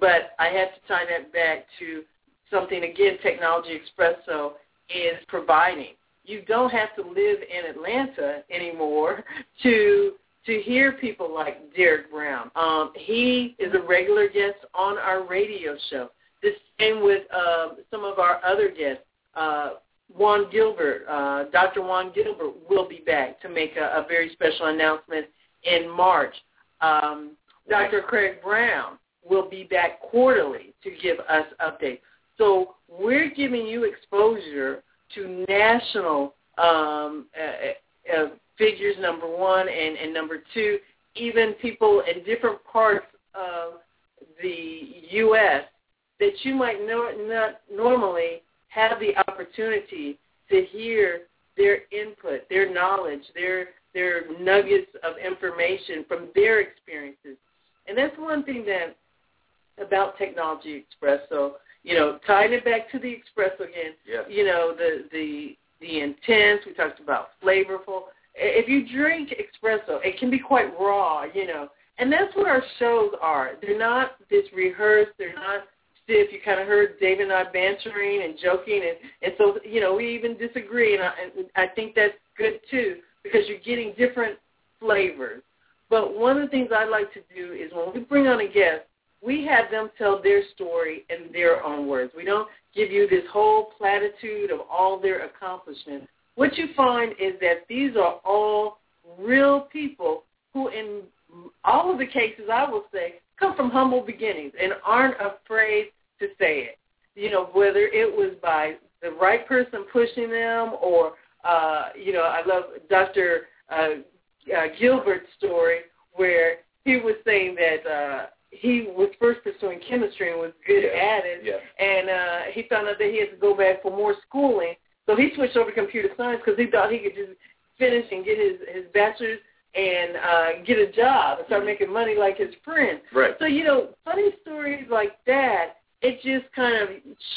But I have to tie that back to something, again, Technology Expresso is providing. You don't have to live in Atlanta anymore *laughs* to to hear people like Derek Brown. Um, he is a regular guest on our radio show. The same with uh, some of our other guests. Uh, Juan Gilbert, uh, Dr. Juan Gilbert will be back to make a, a very special announcement in March. Um, Dr. Craig Brown will be back quarterly to give us updates. So we're giving you exposure to national um, uh, uh, figures, number one, and, and number two, even people in different parts of the U.S that you might not normally have the opportunity to hear their input, their knowledge, their their nuggets of information from their experiences. And that's one thing that about Technology Express. So, you know, tying it back to the Express again, yes. you know, the the the intense, we talked about flavorful. If you drink espresso, it can be quite raw, you know. And that's what our shows are. They're not this rehearsed, they're not stiff. You kind of heard David and I bantering and joking, and and so you know we even disagree, and I, and I think that's good too because you're getting different flavors. But one of the things I like to do is when we bring on a guest, we have them tell their story in their own words. We don't give you this whole platitude of all their accomplishments. What you find is that these are all real people who, in all of the cases, I will say, come from humble beginnings and aren't afraid to say it. You know, whether it was by the right person pushing them or, uh, you know, I love Dr. Uh, uh, Gilbert's story where he was saying that uh, he was first pursuing chemistry and was good Yes, at it. yes. And uh, he found out that he had to go back for more schooling. So he switched over to computer science because he thought he could just finish and get his, his bachelor's and uh, get a job and start making money like his friends. Right. So, you know, funny stories like that, it just kind of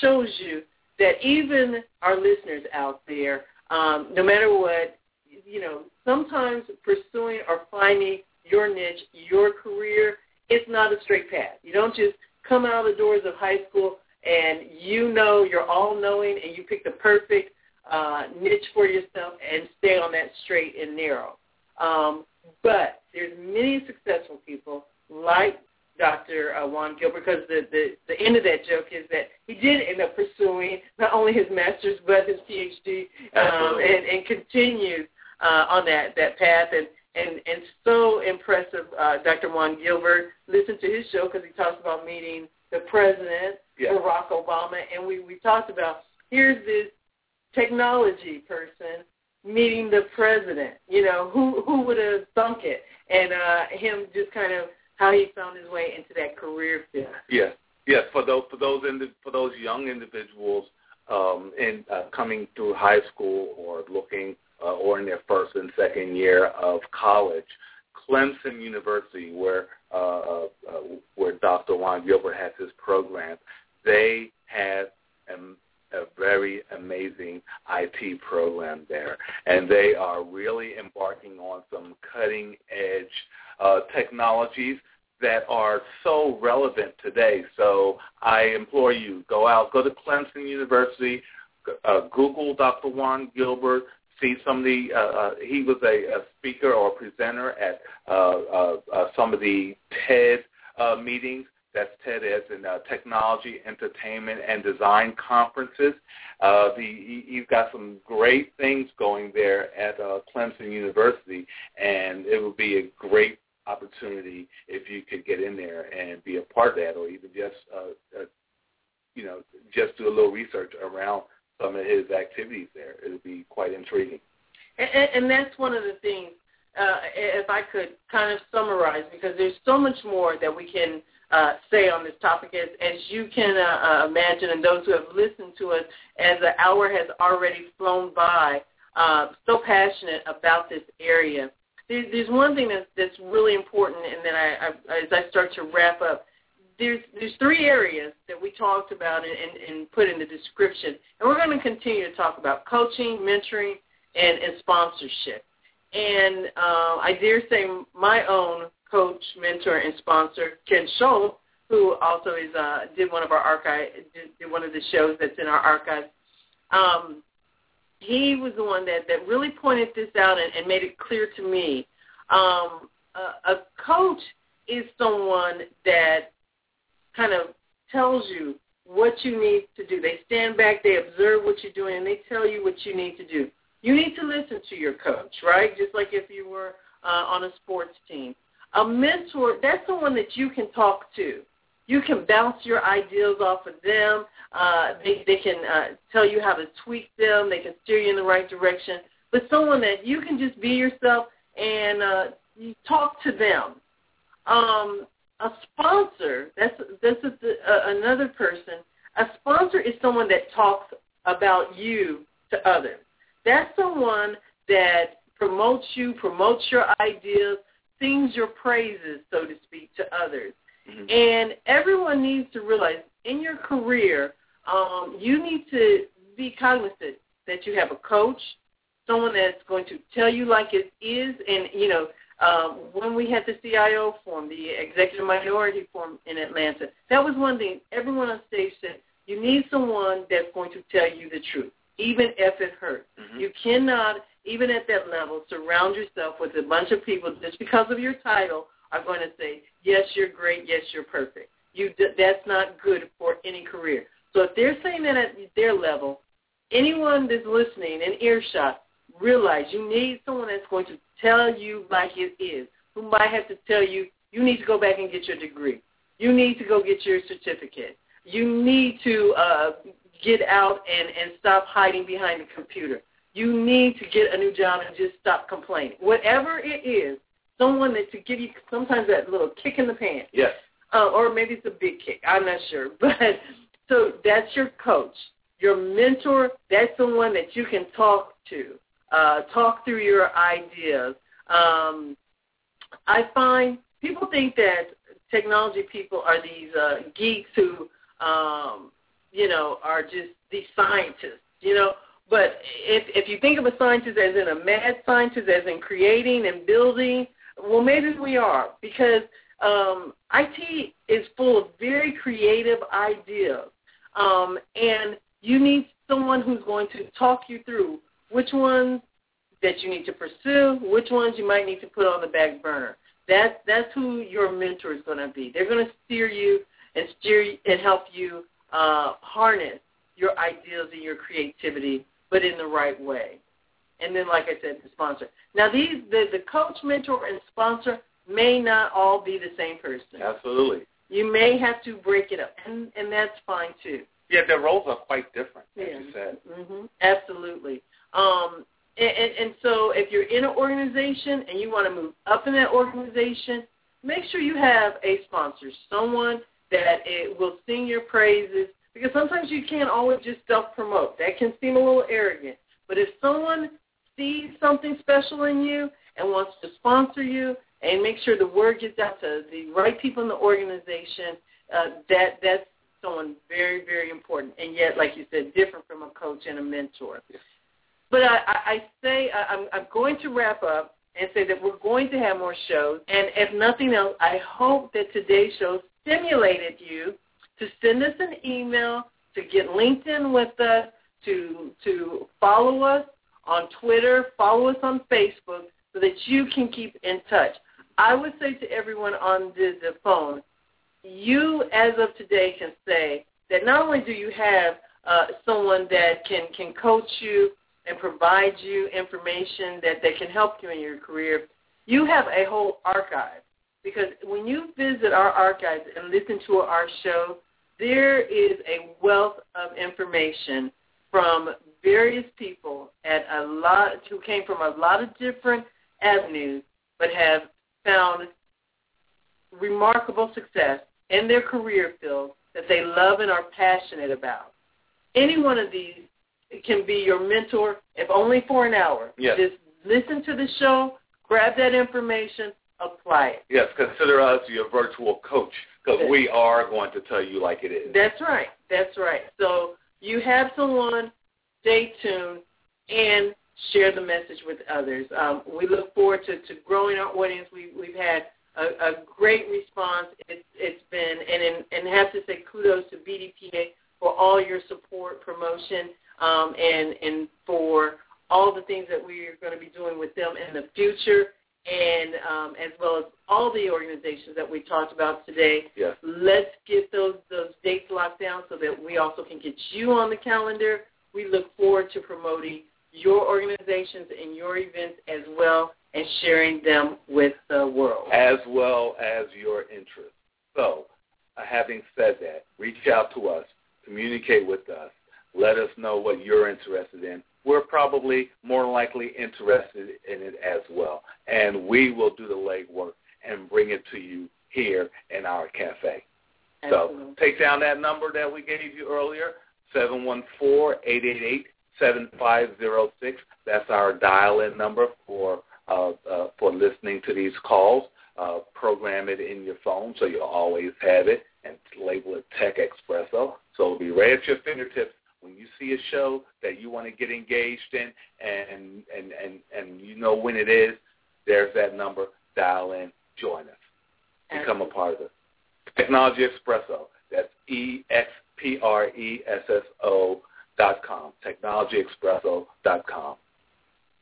shows you that even our listeners out there, um, no matter what, you know, sometimes pursuing or finding your niche, your career, it's not a straight path. You don't just come out of the doors of high school and you know you're all-knowing and you pick the perfect uh, niche for yourself and stay on that straight and narrow. Um, but there's many successful people like Dr. Uh, Juan Gilbert because the, the, the end of that joke is that he did end up pursuing not only his master's but his PhD um, and, and continued uh, on that, that path. And, and, and so impressive, uh, Dr. Juan Gilbert. Listen to his show because he talks about meeting the president, Yes. Barack Obama, and we, we talked about here's this technology person meeting the president. You know, who who would have thunk it? And uh, him just kind of how he found his way into that career field. Yes, yes. For those for those indi- for those young individuals um, in uh, coming through high school or looking uh, or in their first and second year of college, Clemson University, where uh, uh, uh, where Dr. Juan Gilbert has his program, they have um, a very amazing IT program there, and they are really embarking on some cutting edge uh, technologies that are so relevant today. So I implore you, go out, go to Clemson University, uh, Google Dr. Juan Gilbert, see some of the, uh, uh, he was a, a speaker or presenter at uh, uh, uh, some of the TED uh, meetings. That's TED as in uh, Technology, Entertainment, and Design Conferences. Uh, the, he- he's got some great things going there at uh, Clemson University, and it would be a great opportunity if you could get in there and be a part of that, or even just, uh, uh, you know, just do a little research around some of his activities there. It would be quite intriguing. And, and, that's one of the things, uh, if I could kind of summarize, because there's so much more that we can uh, say on this topic. As, as you can uh, uh, imagine, and those who have listened to us, as the hour has already flown by, uh, so passionate about this area. There, there's one thing that's, that's really important, and then I, I, as I start to wrap up, there's there's three areas that we talked about and, and, and put in the description, and we're going to continue to talk about coaching, mentoring, and, and sponsorship. And uh, I dare say my own coach, mentor, and sponsor, Ken Schultz, who also is uh, did one of our archive, did, did one of the shows that's in our archive. Um, he was the one that, that really pointed this out and, and made it clear to me. Um, a, a coach is someone that kind of tells you what you need to do. They stand back, they observe what you're doing, and they tell you what you need to do. You need to listen to your coach, right? Just like if you were uh, on a sports team. A mentor, that's someone that you can talk to. You can bounce your ideas off of them. Uh, they, they can uh, tell you how to tweak them. They can steer you in the right direction. But someone that you can just be yourself and uh, you talk to them. Um, a sponsor, that's is the, uh, another person. A sponsor is someone that talks about you to others. That's someone that promotes you, promotes your ideas, sings your praises, so to speak, to others. Mhm. And everyone needs to realize in your career, um, you need to be cognizant that you have a coach, someone that's going to tell you like it is. And, you know, um, when we had the CIO forum, the Executive Minority Forum in Atlanta, that was one thing everyone on stage said, you need someone that's going to tell you the truth, even if it hurts. Mhm. You cannot, even at that level, surround yourself with a bunch of people just because of your title are going to say, yes, you're great, yes, you're perfect. You That's not good for any career. So if they're saying that at their level, anyone that's listening in earshot, realize you need someone that's going to tell you like it is, who might have to tell you, you need to go back and get your degree. You need to go get your certificate. You need to uh, get out and, and stop hiding behind the computer. You need to get a new job and just stop complaining. Whatever it is, someone that to give you sometimes that little kick in the pants. Yes. uh, or maybe it's a big kick. I'm not sure, *laughs* but so that's your coach, your mentor. That's the one that you can talk to, uh, talk through your ideas. Um, I find people think that technology people are these uh, geeks who, um, you know, are just these scientists, you know. But if if you think of a scientist as in a mad scientist, as in creating and building, well, maybe we are because um, IT is full of very creative ideas, um, and you need someone who's going to talk you through which ones that you need to pursue, which ones you might need to put on the back burner. That's that's who your mentor is going to be. They're going to steer you and steer you and help you uh, harness your ideas and your creativity, but in the right way. And then, like I said, the sponsor. Now, these the the coach, mentor, and sponsor may not all be the same person. Absolutely. You may have to break it up, and and that's fine too. Yeah, their roles are quite different, as Yeah. you said. hmm Absolutely. Um, and, and, and so if you're in an organization and you want to move up in that organization, make sure you have a sponsor, someone that it will sing your praises, because sometimes you can't always just self-promote. That can seem a little arrogant. But if someone sees something special in you and wants to sponsor you and make sure the word gets out to the right people in the organization, uh, that that's someone very, very important. And yet, like you said, different from a coach and a mentor. But I, I, I say I, I'm, I'm going to wrap up and say that we're going to have more shows. And if nothing else, I hope that today's show stimulated you to send us an email, to get LinkedIn with us, to to follow us on Twitter, follow us on Facebook, so that you can keep in touch. I would say to everyone on the, the phone, you as of today can say that not only do you have uh, someone that can, can coach you and provide you information that, that can help you in your career, you have a whole archive. Because when you visit our archives and listen to our show, there is a wealth of information from various people at a lot who came from a lot of different avenues but have found remarkable success in their career field that they love and are passionate about. Any one of these can be your mentor, if only for an hour. Yes. Just listen to the show, grab that information, apply it. Yes, consider us your virtual coach because we are going to tell you like it is. That's right. That's right. So you have someone, stay tuned, and share the message with others. Um, we look forward to, to growing our audience. We, we've had a, a great response. It's, it's been, and, and, and have to say kudos to BDPA for all your support, promotion, um, and, and for all the things that we are going to be doing with them in the future, and um, as well as all the organizations that we talked about today. Yes. Let's get those those dates locked down so that we also can get you on the calendar. We look forward to promoting your organizations and your events as well and sharing them with the world. as well as your interests. So, uh, having said that, reach out to us, communicate with us, let us know what you're interested in. We're probably more likely interested in it as well, and we will do the legwork and bring it to you here in our cafe. Absolutely. So take down that number that we gave you earlier, 714-888-7506. That's our dial-in number for uh, uh, for listening to these calls. Uh, program it in your phone so you'll always have it and label it Tech Espresso. So it'll be right at your fingertips when you see a show that you want to get engaged in and, and, and, and you know when it is, there's that number. Dial in, join us. Become a part of it. Technology Espresso. That's E X P R E S S O dot com. Dot com.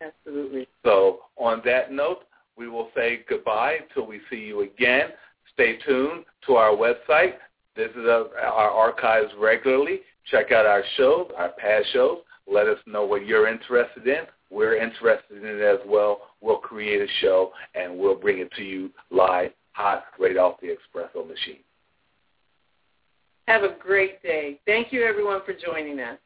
Absolutely. So on that note, we will say goodbye until we see you again. Stay tuned to our website. Visit our our archives regularly. Check out our shows, our past shows. Let us know what you're interested in. We're interested in it as well. We'll create a show and we'll bring it to you live, hot, right off the espresso machine. Have a great day. Thank you, everyone, for joining us.